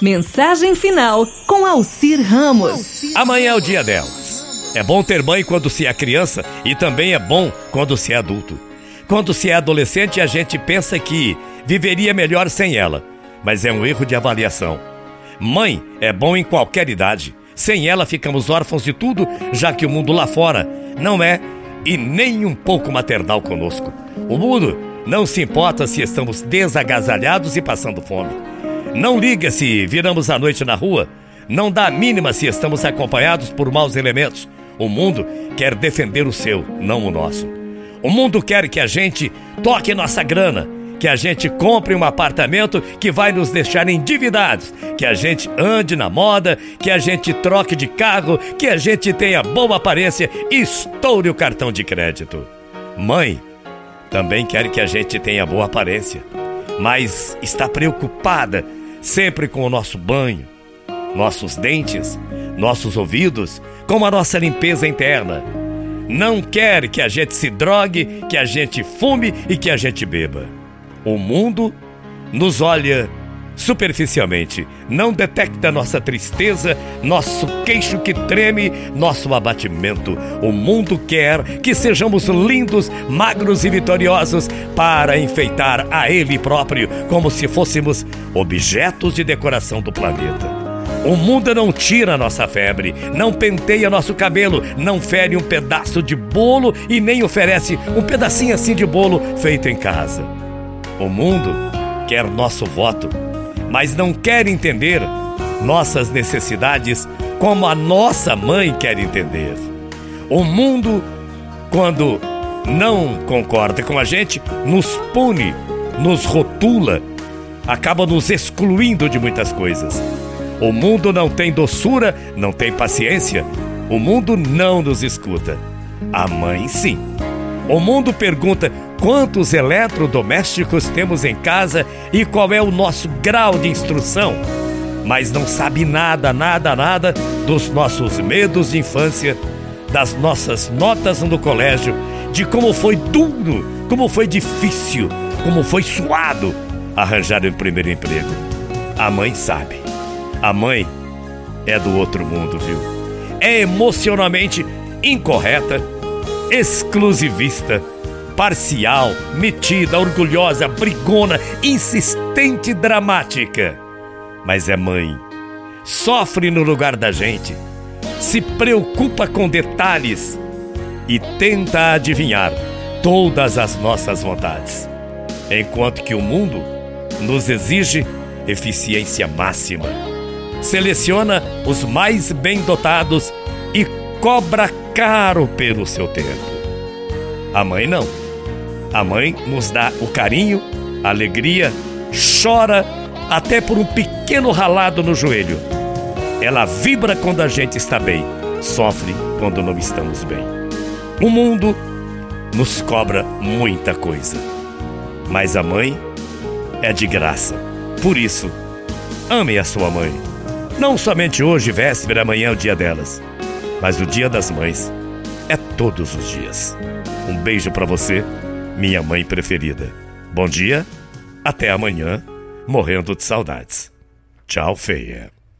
Mensagem final com Alcir Ramos. Amanhã é o dia delas. É bom ter mãe quando se é criança e também é bom quando se é adulto. Quando se é adolescente, a gente pensa que viveria melhor sem ela, mas é um erro de avaliação. Mãe é bom em qualquer idade. Sem ela ficamos órfãos de tudo, já que o mundo lá fora não é e nem um pouco maternal conosco. O mundo não se importa se estamos desagasalhados e passando fome. Não liga se viramos a noite na rua. Não dá a mínima se estamos acompanhados por maus elementos. O mundo quer defender o seu, não o nosso. O mundo quer que a gente toque nossa grana, que a gente compre um apartamento que vai nos deixar endividados, que a gente ande na moda, que a gente troque de carro, que a gente tenha boa aparência e estoure o cartão de crédito. Mãe também quer que a gente tenha boa aparência, mas está preocupada sempre com o nosso banho, nossos dentes, nossos ouvidos, com a nossa limpeza interna não quer que a gente se drogue, que a gente fume e que a gente beba. O mundo nos olha superficialmente, não detecta nossa tristeza, nosso queixo que treme, nosso abatimento. O mundo quer que sejamos lindos, magros e vitoriosos para enfeitar a Ele próprio, como se fôssemos objetos de decoração do planeta. O mundo não tira nossa febre, não penteia nosso cabelo, não fere um pedaço de bolo e nem oferece um pedacinho assim de bolo feito em casa. O mundo quer nosso voto, mas não quer entender nossas necessidades como a nossa mãe quer entender. O mundo, quando não concorda com a gente, nos pune, nos rotula, acaba nos excluindo de muitas coisas. O mundo não tem doçura, não tem paciência. O mundo não nos escuta. A mãe, sim. O mundo pergunta quantos eletrodomésticos temos em casa e qual é o nosso grau de instrução, mas não sabe nada, nada, nada dos nossos medos de infância, das nossas notas no colégio, de como foi duro, como foi difícil, como foi suado arranjar o primeiro emprego. A mãe sabe. A mãe é do outro mundo, viu? É emocionalmente incorreta, exclusivista, parcial, metida, orgulhosa, brigona, insistente, dramática. Mas é mãe. Sofre no lugar da gente, se preocupa com detalhes e tenta adivinhar todas as nossas vontades. Enquanto que o mundo nos exige eficiência máxima seleciona os mais bem dotados e cobra caro pelo seu tempo. A mãe não. A mãe nos dá o carinho, a alegria, chora até por um pequeno ralado no joelho. Ela vibra quando a gente está bem, sofre quando não estamos bem. O mundo nos cobra muita coisa, mas a mãe é de graça. Por isso, ame a sua mãe. Não somente hoje, véspera, amanhã é o dia delas, mas o dia das mães é todos os dias. Um beijo para você, minha mãe preferida. Bom dia, até amanhã, morrendo de saudades. Tchau, feia.